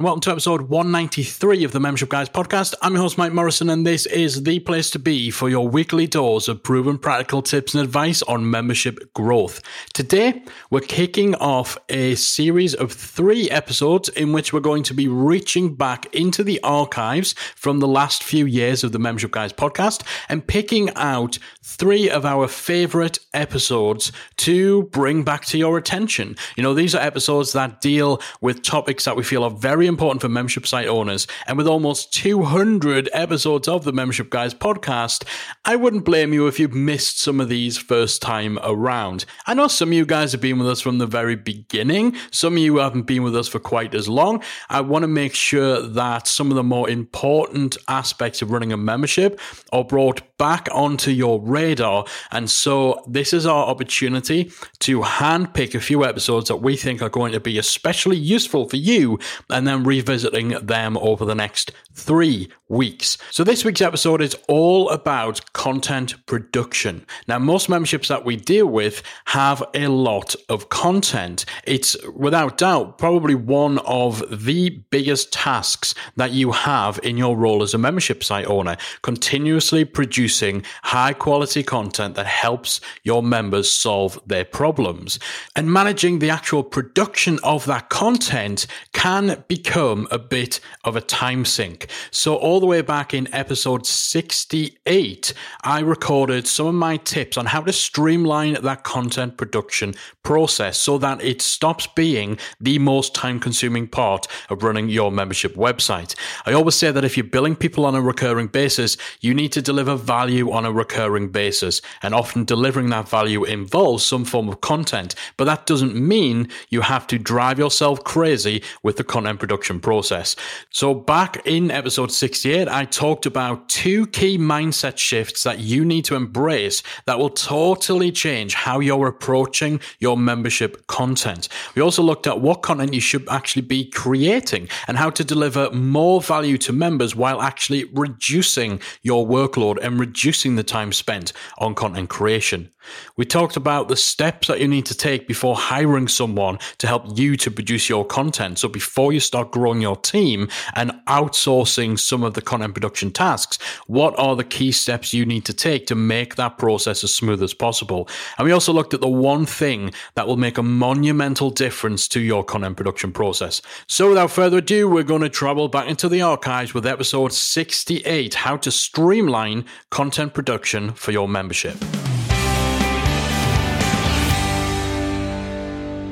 Welcome to episode 193 of the Membership Guys podcast. I'm your host, Mike Morrison, and this is the place to be for your weekly dose of proven practical tips and advice on membership growth. Today, we're kicking off a series of three episodes in which we're going to be reaching back into the archives from the last few years of the Membership Guys podcast and picking out three of our favorite episodes to bring back to your attention. You know, these are episodes that deal with topics that we feel are very important for membership site owners. And with almost 200 episodes of the Membership Guys podcast, I wouldn't blame you if you've missed some of these first time around. I know some of you guys have been with us from the very beginning, some of you haven't been with us for quite as long. I want to make sure that some of the more important aspects of running a membership are brought back onto your radar. And so this is our opportunity to handpick a few episodes that we think are going to be especially useful for you and then revisiting them over the next three weeks. So this week's episode is all about content production. Now, most memberships that we deal with have a lot of content. It's without doubt probably one of the biggest tasks that you have in your role as a membership site owner, continuously producing high quality content that helps your members solve their problems. And managing the actual production of that content can become a bit of a time sink. So all the way back in episode 68, I recorded some of my tips on how to streamline that content production process so that it stops being the most time consuming part of running your membership website. I always say that if you're billing people on a recurring basis, you need to deliver value on a recurring basis. And often delivering that value involves some form of content, but that doesn't mean you have to drive yourself crazy with the content production process. So back in episode 68, I talked about two key mindset shifts that you need to embrace that will totally change how you're approaching your membership content. We also looked at what content you should actually be creating and how to deliver more value to members while actually reducing your workload and reducing the time spent on content creation. We talked about the steps that you need to take before hiring someone to help you to produce your content. So before you start growing your team and outsourcing some of the content production tasks, what are the key steps you need to take to make that process as smooth as possible? And we also looked at the one thing that will make a monumental difference to your content production process. So without further ado, we're going to travel back into the archives with episode 68, how to streamline content production for your membership.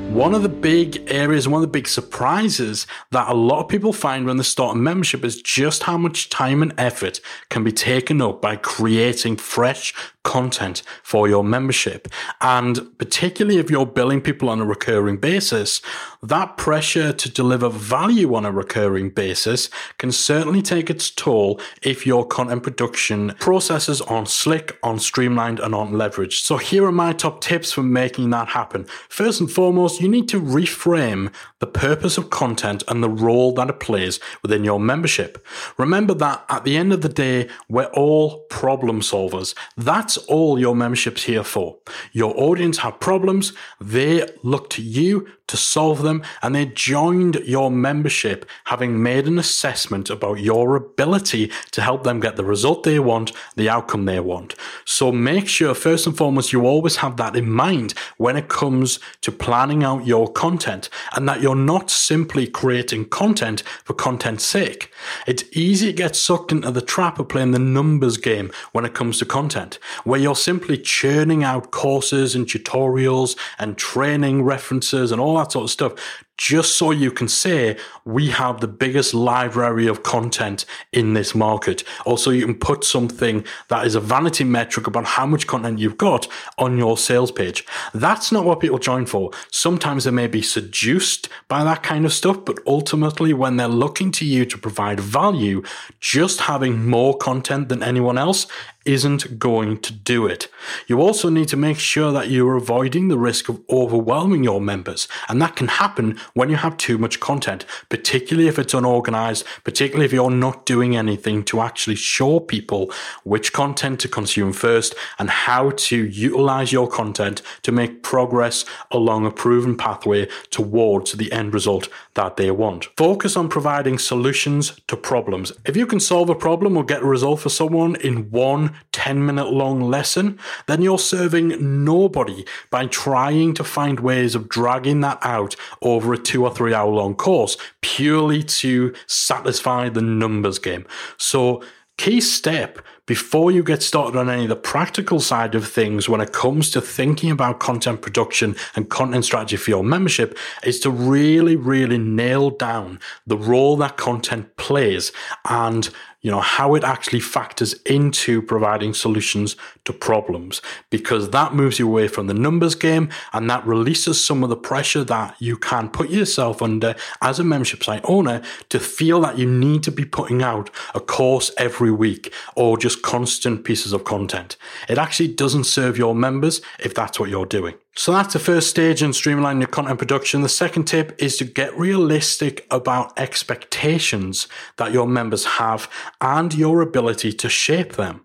One of the big areas, one of the big surprises that a lot of people find when they start a membership is just how much time and effort can be taken up by creating fresh content for your membership. And particularly if you're billing people on a recurring basis, that pressure to deliver value on a recurring basis can certainly take its toll if your content production processes aren't slick, aren't streamlined, and aren't leveraged. So here are my top tips for making that happen. First and foremost, you need to reframe the purpose of content and the role that it plays within your membership. Remember that at the end of the day, we're all problem solvers. That's all your membership's here for. Your audience have problems. They look to you to solve them and they joined your membership having made an assessment about your ability to help them get the result they want, the outcome they want. So make sure first and foremost you always have that in mind when it comes to planning out your content and that you're not simply creating content for content's sake. It's easy to get sucked into the trap of playing the numbers game when it comes to content, where you're simply churning out courses and tutorials and training references and all that sort of stuff just so you can say we have the biggest library of content in this market. Also, you can put something that is a vanity metric about how much content you've got on your sales page. That's not what people join for. Sometimes they may be seduced by that kind of stuff, but ultimately, when they're looking to you to provide value, just having more content than anyone else isn't going to do it. You also need to make sure that you're avoiding the risk of overwhelming your members. And that can happen when you have too much content, particularly if it's unorganized, particularly if you're not doing anything to actually show people which content to consume first and how to utilize your content to make progress along a proven pathway towards the end result that they want. Focus on providing solutions to problems. If you can solve a problem or get a result for someone in one 10 minute long lesson, then you're serving nobody by trying to find ways of dragging that out over a two or three hour long course purely to satisfy the numbers game. So, key step before you get started on any of the practical side of things when it comes to thinking about content production and content strategy for your membership is to really, really nail down the role that content plays and you know how it actually factors into providing solutions to problems. Because that moves you away from the numbers game and that releases some of the pressure that you can put yourself under as a membership site owner to feel that you need to be putting out a course every week or just constant pieces of content. It actually doesn't serve your members if that's what you're doing so that's the first stage in streamlining your content production. The second tip is to get realistic about expectations that your members have and your ability to shape them.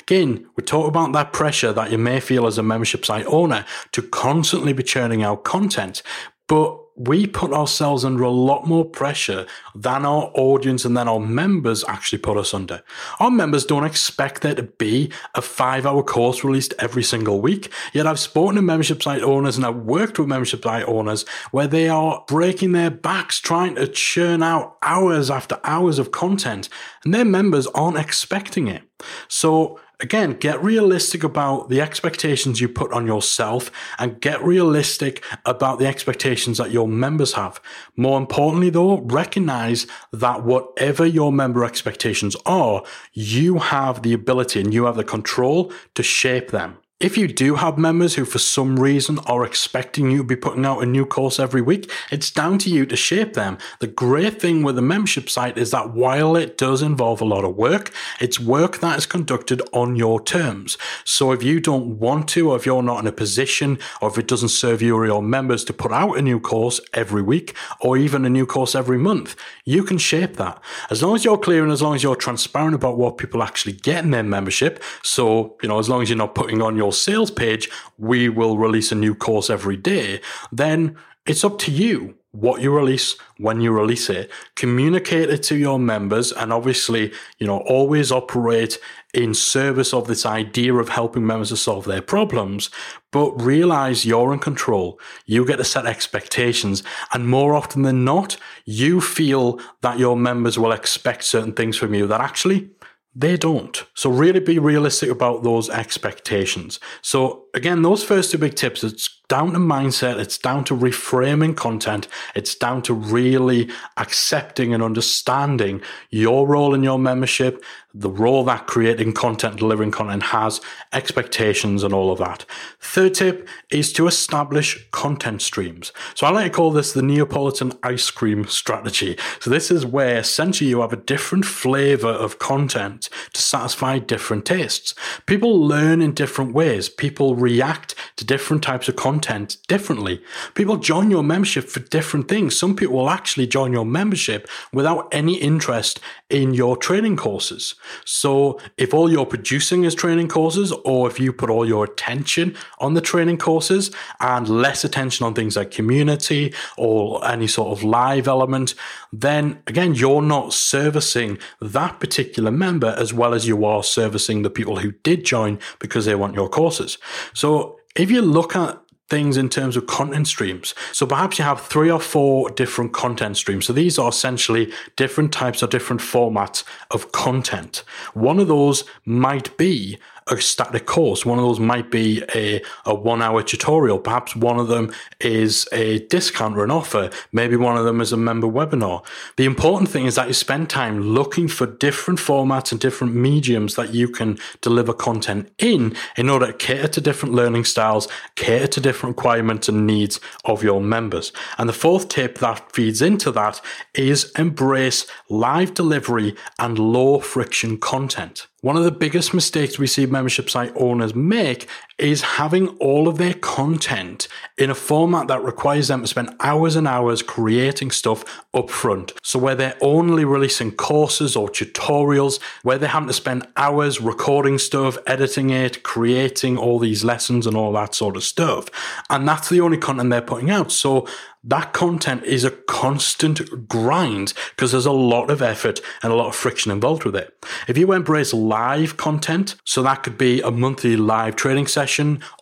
Again, we talk about that pressure that you may feel as a membership site owner to constantly be churning out content, but we put ourselves under a lot more pressure than our audience and then our members actually put us under. Our members don't expect there to be a five hour course released every single week. Yet I've spoken to membership site owners and I've worked with membership site owners where they are breaking their backs trying to churn out hours after hours of content and their members aren't expecting it. So again, get realistic about the expectations you put on yourself and get realistic about the expectations that your members have. More importantly, though, recognize that whatever your member expectations are, you have the ability and you have the control to shape them. If you do have members who, for some reason, are expecting you to be putting out a new course every week, it's down to you to shape them. The great thing with a membership site is that while it does involve a lot of work, it's work that is conducted on your terms. So if you don't want to, or if you're not in a position, or if it doesn't serve you or your members to put out a new course every week, or even a new course every month, you can shape that. As long as you're clear and as long as you're transparent about what people actually get in their membership. So, you know, as long as you're not putting on your sales page, we will release a new course every day, then it's up to you what you release, when you release it, communicate it to your members, and obviously, you know, always operate in service of this idea of helping members to solve their problems. But realize you're in control. You get to set expectations. And more often than not, you feel that your members will expect certain things from you that actually they don't. So really be realistic about those expectations. So again, those first two big tips, it's down to mindset, it's down to reframing content, it's down to really accepting and understanding your role in your membership, the role that creating content, delivering content has, expectations, and all of that. Third tip is to establish content streams. So I like to call this the Neapolitan ice cream strategy. So this is where essentially you have a different flavor of content to satisfy different tastes. People learn in different ways. People react to different types of content differently. People join your membership for different things. Some people will actually join your membership without any interest in your training courses. So if all you're producing is training courses, or if you put all your attention on the training courses and less attention on things like community or any sort of live element, then again, you're not servicing that particular member as well as you are servicing the people who did join because they want your courses. So if you look at things in terms of content streams. So perhaps you have three or four different content streams. So these are essentially different types or different formats of content. One of those might be a static course. One of those might be a, a one hour tutorial. Perhaps one of them is a discount or an offer. Maybe one of them is a member webinar. The important thing is that you spend time looking for different formats and different mediums that you can deliver content in in order to cater to different learning styles, cater to different requirements and needs of your members. And the fourth tip that feeds into that is embrace live delivery and low friction content. One of the biggest mistakes we see membership site owners make is having all of their content in a format that requires them to spend hours and hours creating stuff up front. So where they're only releasing courses or tutorials, where they're having to spend hours recording stuff, editing it, creating all these lessons and all that sort of stuff. And that's the only content they're putting out. So that content is a constant grind because there's a lot of effort and a lot of friction involved with it. If you embrace live content, so that could be a monthly live training session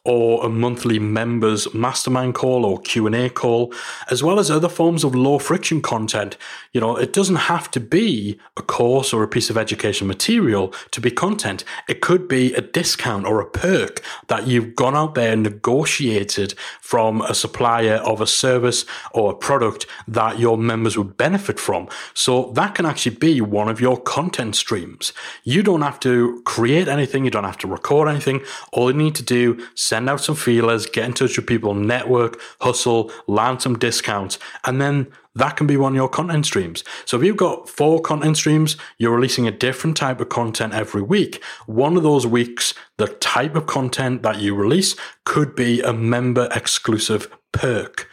or a monthly members mastermind call or Q&A call, as well as other forms of low friction content. You know, it doesn't have to be a course or a piece of education material to be content. It could be a discount or a perk that you've gone out there and negotiated from a supplier of a service or a product that your members would benefit from. So that can actually be one of your content streams. You don't have to create anything. You don't have to record anything. All you need to do send out some feelers, get in touch with people, network, hustle, land some discounts, and then that can be one of your content streams. So if you've got four content streams, you're releasing a different type of content every week. One of those weeks, the type of content that you release could be a member exclusive perk.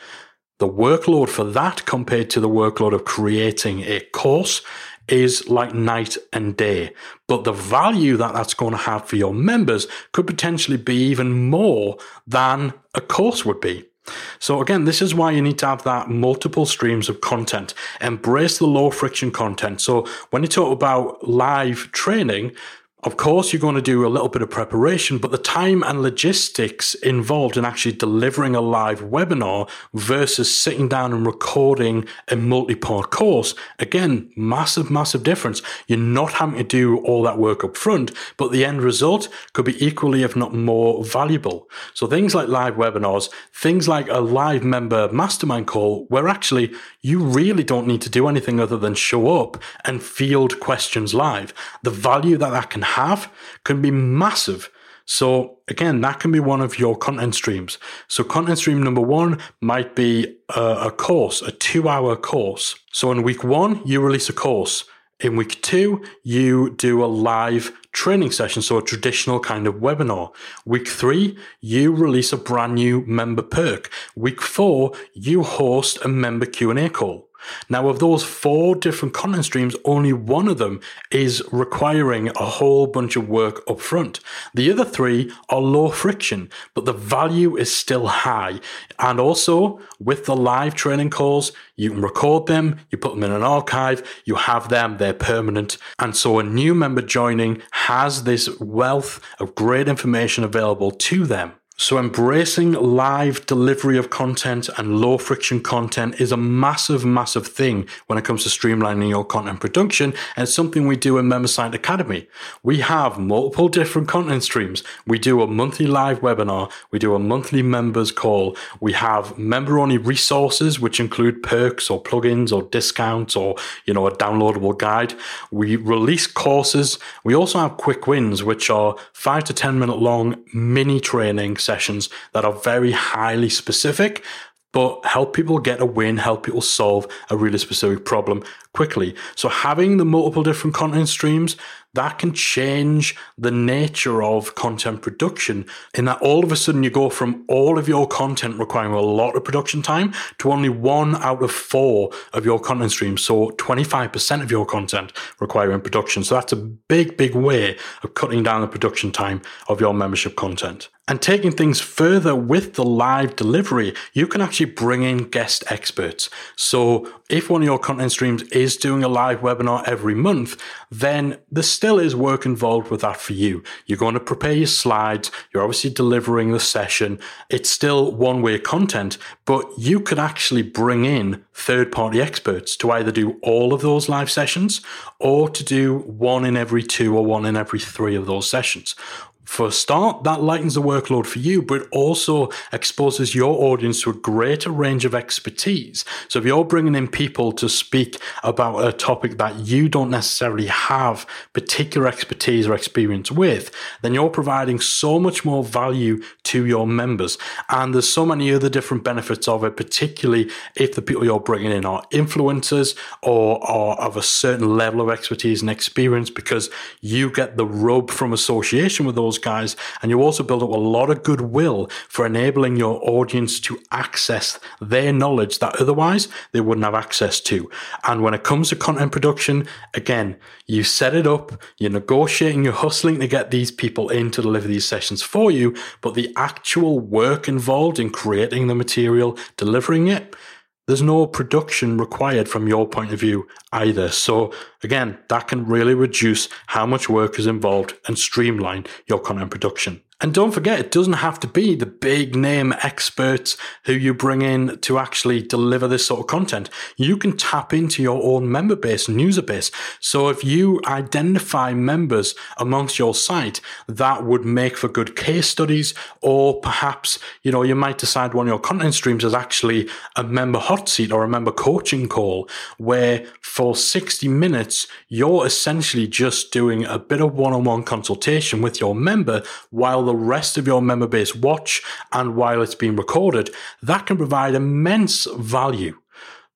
The workload for that compared to the workload of creating a course is like night and day. But the value that that's going to have for your members could potentially be even more than a course would be. So again, this is why you need to have that multiple streams of content. Embrace the low friction content. So when you talk about live training, of course, you're going to do a little bit of preparation, but the time and logistics involved in actually delivering a live webinar versus sitting down and recording a multi part course, again, massive, massive difference. You're not having to do all that work up front, but the end result could be equally, if not more valuable. So things like live webinars, things like a live member mastermind call, where actually you really don't need to do anything other than show up and field questions live. The value that that can have can be massive. So again, that can be one of your content streams. So content stream number one might be a, a course, a two hour course. So in week one, you release a course. In week two, you do a live training session, so a traditional kind of webinar. Week three, you release a brand new member perk. Week four, you host a member Q&A call. Now, of those four different content streams, only one of them is requiring a whole bunch of work up front. The other three are low friction, but the value is still high. And also, with the live training calls, you can record them, you put them in an archive, you have them, they're permanent. And so a new member joining has this wealth of great information available to them. So, embracing live delivery of content and low friction content is a massive, massive thing when it comes to streamlining your content production. And it's something we do in MemberSite Academy. We have multiple different content streams. We do a monthly live webinar. We do a monthly members call. We have member only resources, which include perks or plugins or discounts or, you know, a downloadable guide. We release courses. We also have quick wins, which are five to 10 minute long mini trainings sessions that are very highly specific but help people get a win, help people solve a really specific problem quickly. So having the multiple different content streams, that can change the nature of content production in that all of a sudden you go from all of your content requiring a lot of production time to only one out of four of your content streams. So 25% of your content requiring production. So that's a big, big way of cutting down the production time of your membership content. And taking things further with the live delivery, you can actually bring in guest experts. So if one of your content streams is doing a live webinar every month, then there still is work involved with that for you. You're going to prepare your slides. You're obviously delivering the session. It's still one way content, but you could actually bring in third party experts to either do all of those live sessions or to do one in every two or one in every three of those sessions For a start, that lightens the workload for you, but also exposes your audience to a greater range of expertise. So if you're bringing in people to speak about a topic that you don't necessarily have particular expertise or experience with, then you're providing so much more value to your members. And there's so many other different benefits of it, particularly if the people you're bringing in are influencers or are of a certain level of expertise and experience, because you get the rub from association with those guys. And you also build up a lot of goodwill for enabling your audience to access their knowledge that otherwise they wouldn't have access to. And when it comes to content production, again, you set it up, you're negotiating, you're hustling to get these people in to deliver these sessions for you, but the actual work involved in creating the material, delivering it, there's no production required from your point of view either. So again, that can really reduce how much work is involved and streamline your content production. And don't forget, it doesn't have to be the big name experts who you bring in to actually deliver this sort of content. You can tap into your own member base and user base. So if you identify members amongst your site that would make for good case studies, or perhaps, you know, you might decide one of your content streams is actually a member hot seat or a member coaching call where for 60 minutes, you're essentially just doing a bit of one on one consultation with your member while the rest of your member base watch and while it's being recorded, that can provide immense value.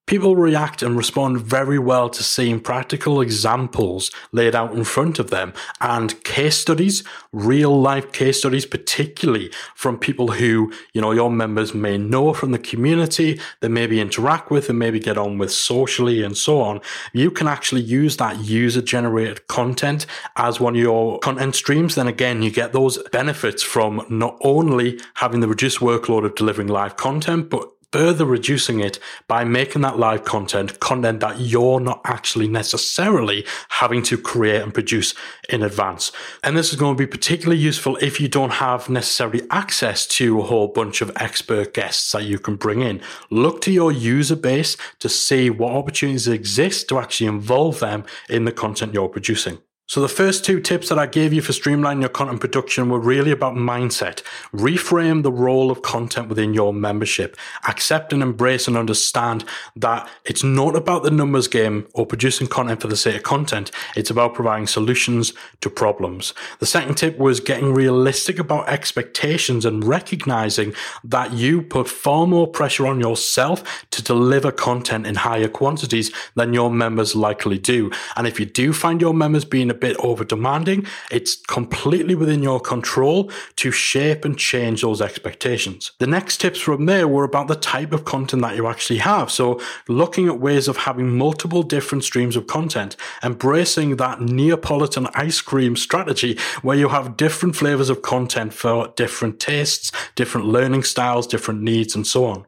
People react and respond very well to seeing practical examples laid out in front of them and case studies, real life case studies, particularly from people who, you know, your members may know from the community, they maybe interact with and maybe get on with socially and so on. You can actually use that user generated content as one of your content streams. Then again, you get those benefits from not only having the reduced workload of delivering live content, but further reducing it by making that live content content that you're not actually necessarily having to create and produce in advance. And this is going to be particularly useful if you don't have necessarily access to a whole bunch of expert guests that you can bring in. Look to your user base to see what opportunities exist to actually involve them in the content you're producing. So the first two tips that I gave you for streamlining your content production were really about mindset. Reframe the role of content within your membership. Accept and embrace and understand that it's not about the numbers game or producing content for the sake of content. It's about providing solutions to problems. The second tip was getting realistic about expectations and recognizing that you put far more pressure on yourself to deliver content in higher quantities than your members likely do. And if you do find your members being a bit over demanding, it's completely within your control to shape and change those expectations. The next tips from there were about the type of content that you actually have. So looking at ways of having multiple different streams of content, embracing that Neapolitan ice cream strategy where you have different flavors of content for different tastes, different learning styles, different needs, and so on.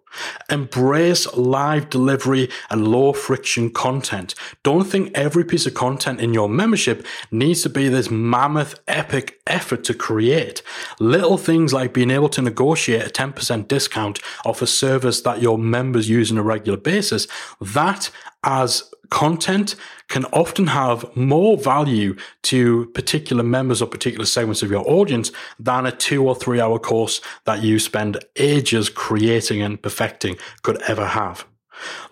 Embrace live delivery and low friction content. Don't think every piece of content in your membership needs to be this mammoth epic effort to create. Little things like being able to negotiate a 10% discount off a service that your members use on a regular basis, that as content can often have more value to particular members or particular segments of your audience than a two or three hour course that you spend ages creating and perfecting could ever have.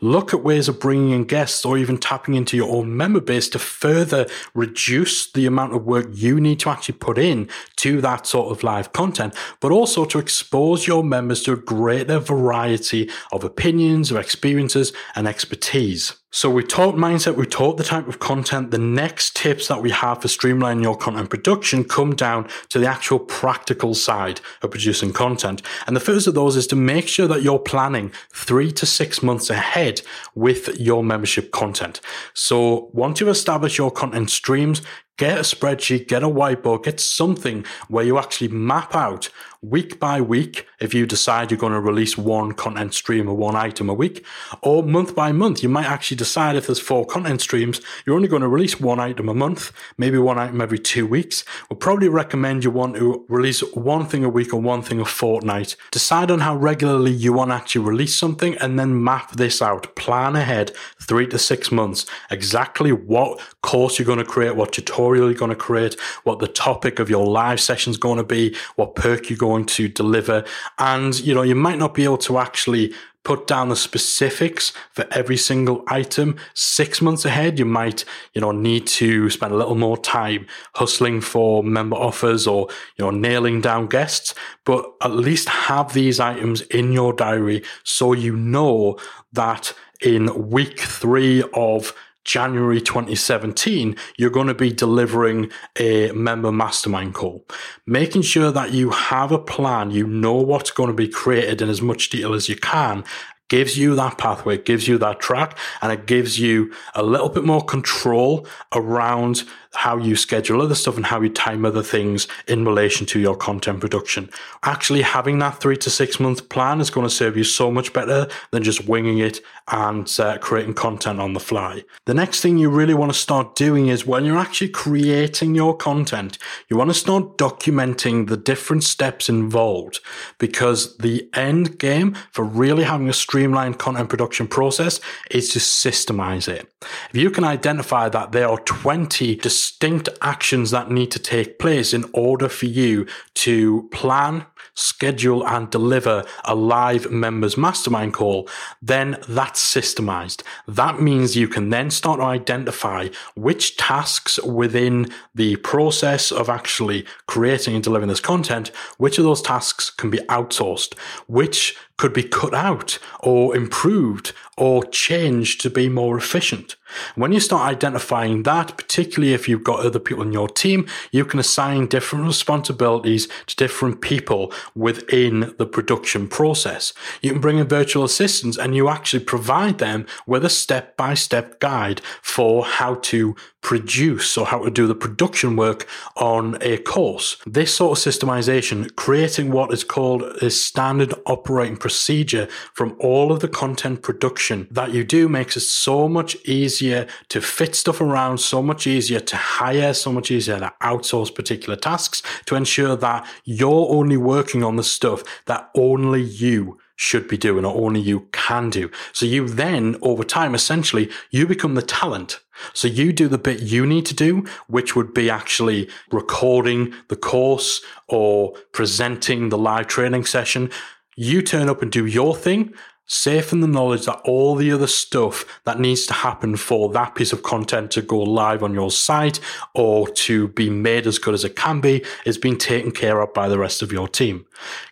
Look at ways of bringing in guests or even tapping into your own member base to further reduce the amount of work you need to actually put in to that sort of live content, but also to expose your members to a greater variety of opinions, of experiences, and expertise. So we taught mindset, we taught the type of content. The next tips that we have for streamlining your content production come down to the actual practical side of producing content. And the first of those is to make sure that you're planning three to six months ahead with your membership content. So once you've established your content streams, get a spreadsheet, get a whiteboard, get something where you actually map out week by week if you decide you're going to release one content stream or one item a week, or month by month. You might actually decide if there's four content streams, you're only going to release one item a month, maybe one item every two weeks. We'll probably recommend you want to release one thing a week or one thing a fortnight. Decide on how regularly you want to actually release something and then map this out. Plan ahead three to six months exactly what course you're going to create, what tutorial you're going to create, what the topic of your live session is going to be, what perk you're going to deliver. And, you know, you might not be able to actually put down the specifics for every single item six months ahead. You might, you know, need to spend a little more time hustling for member offers or, you know, nailing down guests, but at least have these items in your diary so you know that in week three of January 2017, you're going to be delivering a member mastermind call. Making sure that you have a plan, you know what's going to be created in as much detail as you can, gives you that pathway, gives you that track, and it gives you a little bit more control around how you schedule other stuff and how you time other things in relation to your content production. Actually, having that three to six month plan is going to serve you so much better than just winging it and uh, creating content on the fly. The next thing you really want to start doing is when you're actually creating your content, you want to start documenting the different steps involved because the end game for really having a streamlined content production process is to systemize it. If you can identify that there are 20 distinct distinct actions that need to take place in order for you to plan, schedule and deliver a live members mastermind call, then that's systemized. That means you can then start to identify which tasks within the process of actually creating and delivering this content, which of those tasks can be outsourced, which could be cut out or improved or change to be more efficient. When you start identifying that, particularly if you've got other people in your team, you can assign different responsibilities to different people within the production process. You can bring in virtual assistants and you actually provide them with a step by step guide for how to produce or how to do the production work on a course. This sort of systemization, creating what is called a standard operating procedure from all of the content production that you do makes it so much easier to fit stuff around, so much easier to hire, so much easier to outsource particular tasks to ensure that you're only working on the stuff that only you should be doing or only you can do. So you then, over time, essentially, you become the talent. So you do the bit you need to do, which would be actually recording the course or presenting the live training session. You turn up and do your thing safe in the knowledge that all the other stuff that needs to happen for that piece of content to go live on your site or to be made as good as it can be is being taken care of by the rest of your team.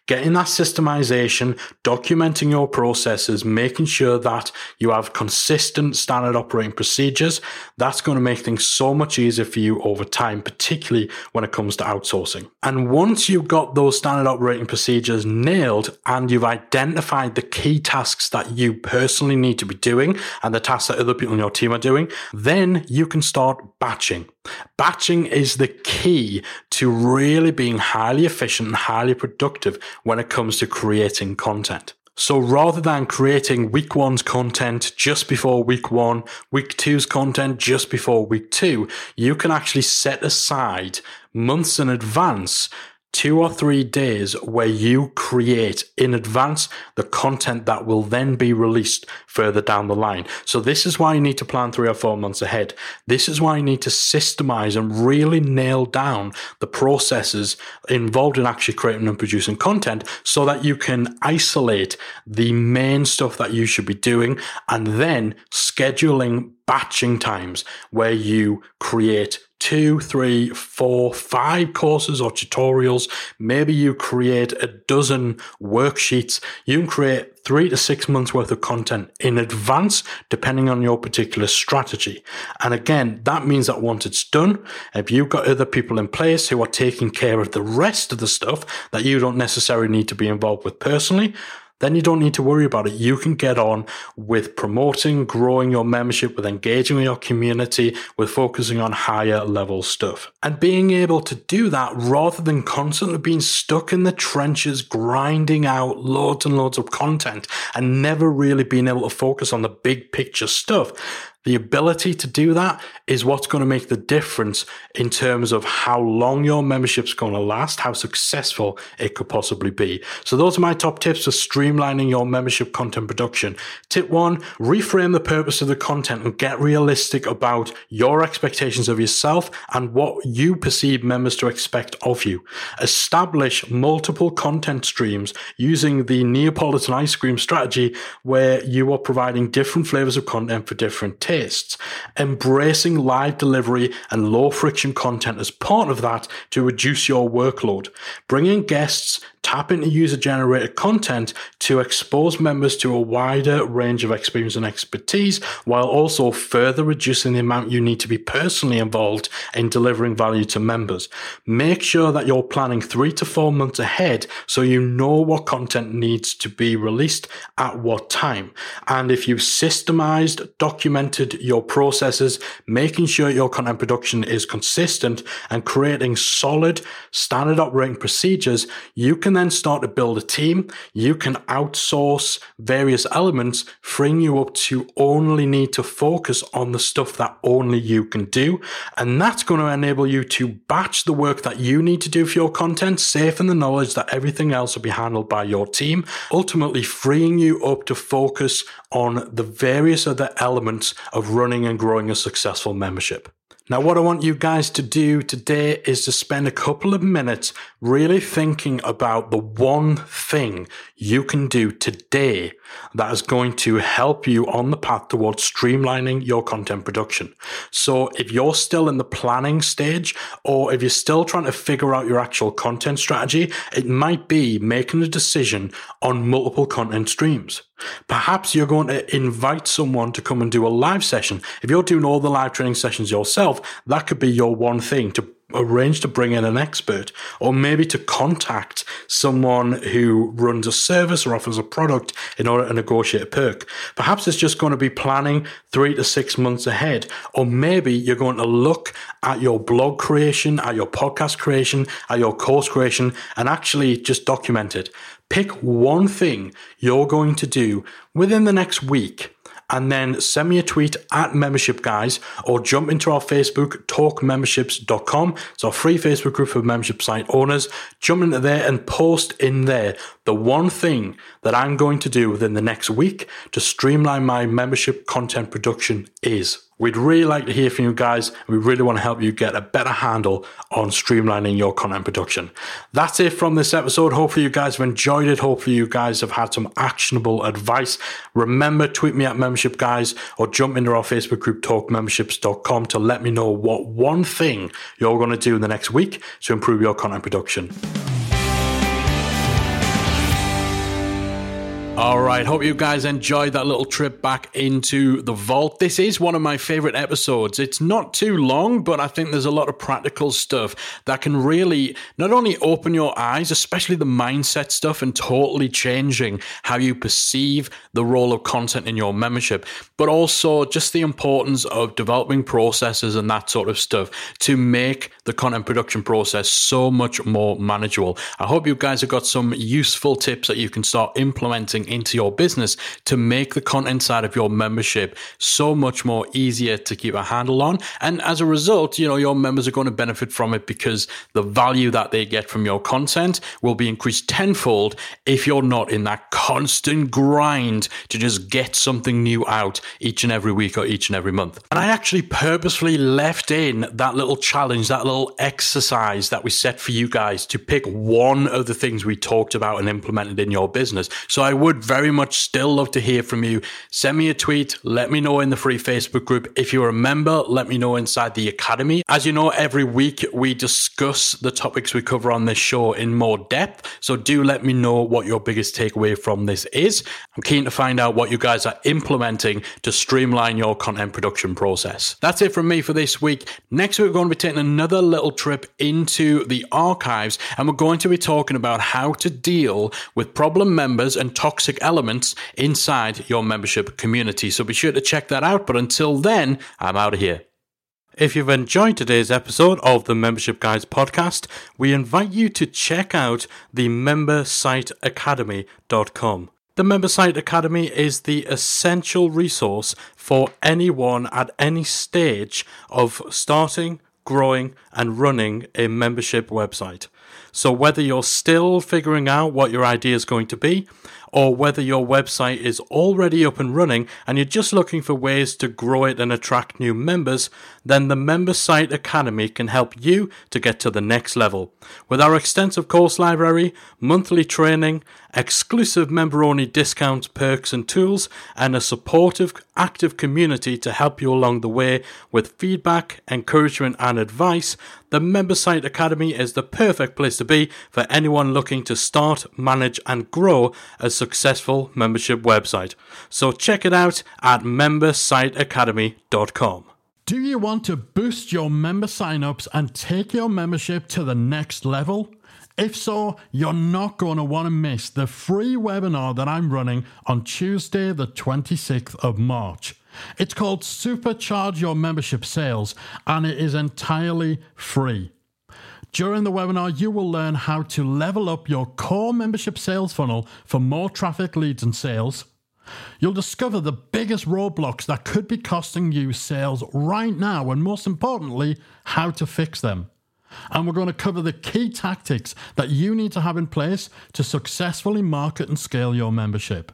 Getting that systemization, documenting your processes, making sure that you have consistent standard operating procedures, that's going to make things so much easier for you over time, particularly when it comes to outsourcing. And once you've got those standard operating procedures nailed and you've identified the key tasks that you personally need to be doing and the tasks that other people in your team are doing, then you can start batching. Batching is the key to really being highly efficient and highly productive when it comes to creating content. So rather than creating week one's content just before week one, week two's content just before week two, you can actually set aside months in advance two or three days where you create in advance the content that will then be released further down the line. So this is why you need to plan three or four months ahead. This is why you need to systemize and really nail down the processes involved in actually creating and producing content so that you can isolate the main stuff that you should be doing and then scheduling batching times where you create two, three, four, five courses or tutorials. Maybe you create a dozen worksheets. You can create three to six months worth of content in advance, depending on your particular strategy. And again, that means that once it's done, if you've got other people in place who are taking care of the rest of the stuff that you don't necessarily need to be involved with personally, then you don't need to worry about it. You can get on with promoting, growing your membership, with engaging with your community, with focusing on higher level stuff. And being able to do that rather than constantly being stuck in the trenches, grinding out loads and loads of content and never really being able to focus on the big picture stuff The ability to do that is what's going to make the difference in terms of how long your membership's going to last, how successful it could possibly be. So those are my top tips for streamlining your membership content production. Tip one, reframe the purpose of the content and get realistic about your expectations of yourself and what you perceive members to expect of you. Establish multiple content streams using the Neapolitan ice cream strategy where you are providing different flavors of content for different tastes. Embracing live delivery and low friction content as part of that to reduce your workload. Bringing guests tap into user generated content to expose members to a wider range of experience and expertise while also further reducing the amount you need to be personally involved in delivering value to members. Make sure that you're planning three to four months ahead so you know what content needs to be released at what time. And if you've systemized, documented your processes, making sure your content production is consistent and creating solid standard operating procedures, you can then start to build a team. You can outsource various elements, freeing you up to only need to focus on the stuff that only you can do. And that's going to enable you to batch the work that you need to do for your content, safe in the knowledge that everything else will be handled by your team, ultimately freeing you up to focus on the various other elements of running and growing a successful membership. Now, what I want you guys to do today is to spend a couple of minutes really thinking about the one thing you can do today that is going to help you on the path towards streamlining your content production. So if you're still in the planning stage or if you're still trying to figure out your actual content strategy, it might be making a decision on multiple content streams. Perhaps you're going to invite someone to come and do a live session. If you're doing all the live training sessions yourself, that could be your one thing to arrange to bring in an expert or maybe to contact someone who runs a service or offers a product in order to negotiate a perk. Perhaps it's just going to be planning three to six months ahead. Or maybe you're going to look at your blog creation, at your podcast creation, at your course creation, and actually just document it. Pick one thing you're going to do within the next week and then send me a tweet at membership guys or jump into our Facebook, talkmemberships.com. It's our free Facebook group for membership site owners. Jump into there and post in there the one thing that I'm going to do within the next week to streamline my membership content production is. We'd really like to hear from you guys. We really want to help you get a better handle on streamlining your content production. That's it from this episode. Hopefully, you guys have enjoyed it. Hopefully, you guys have had some actionable advice. Remember, tweet me at membership guys or jump into our Facebook group, talkmemberships.com, to let me know what one thing you're going to do in the next week to improve your content production. All right. Hope you guys enjoyed that little trip back into the vault. This is one of my favorite episodes. It's not too long, but I think there's a lot of practical stuff that can really not only open your eyes, especially the mindset stuff and totally changing how you perceive the role of content in your membership, but also just the importance of developing processes and that sort of stuff to make the content production process so much more manageable. I hope you guys have got some useful tips that you can start implementing into your business to make the content side of your membership so much more easier to keep a handle on. And as a result, you know, your members are going to benefit from it because the value that they get from your content will be increased tenfold if you're not in that constant grind to just get something new out each and every week or each and every month. And I actually purposefully left in that little challenge, that little exercise that we set for you guys to pick one of the things we talked about and implemented in your business. So I would would very much still love to hear from you. Send me a tweet. Let me know in the free Facebook group. If you're a member, let me know inside the Academy. As you know, every week we discuss the topics we cover on this show in more depth. So do let me know what your biggest takeaway from this is. I'm keen to find out what you guys are implementing to streamline your content production process. That's it from me for this week. Next week, we're going to be taking another little trip into the archives and we're going to be talking about how to deal with problem members and toxic toxic elements inside your membership community. So be sure to check that out. But until then, I'm out of here. If you've enjoyed today's episode of the Membership Guys podcast, we invite you to check out the membersiteacademy.com. The Member Site Academy is the essential resource for anyone at any stage of starting, growing, and running a membership website. So, whether you're still figuring out what your idea is going to be, or whether your website is already up and running and you're just looking for ways to grow it and attract new members, then the Member Site Academy can help you to get to the next level. With our extensive course library, monthly training, exclusive member only discounts, perks, and tools, and a supportive, active community to help you along the way with feedback, encouragement, and advice, the Member Site Academy is the perfect place to be for anyone looking to start, manage, and grow a successful membership website. So check it out at membersiteacademy.com. Do you want to boost your member signups and take your membership to the next level? If so, you're not going to want to miss the free webinar that I'm running on Tuesday, the 26th of March. It's called Supercharge Your Membership Sales and it is entirely free. During the webinar, you will learn how to level up your core membership sales funnel for more traffic, leads, and sales. You'll discover the biggest roadblocks that could be costing you sales right now, and most importantly, how to fix them. And we're going to cover the key tactics that you need to have in place to successfully market and scale your membership.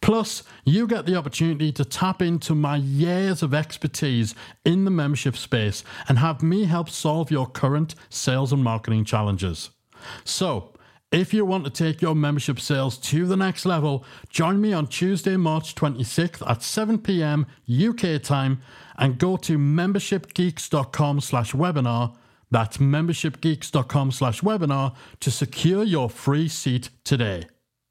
Plus, you get the opportunity to tap into my years of expertise in the membership space and have me help solve your current sales and marketing challenges. So, if you want to take your membership sales to the next level, join me on Tuesday, March 26th at 7 p.m. UK time and go to membershipgeeks.com slash webinar. That's membershipgeeks.com slash webinar to secure your free seat today.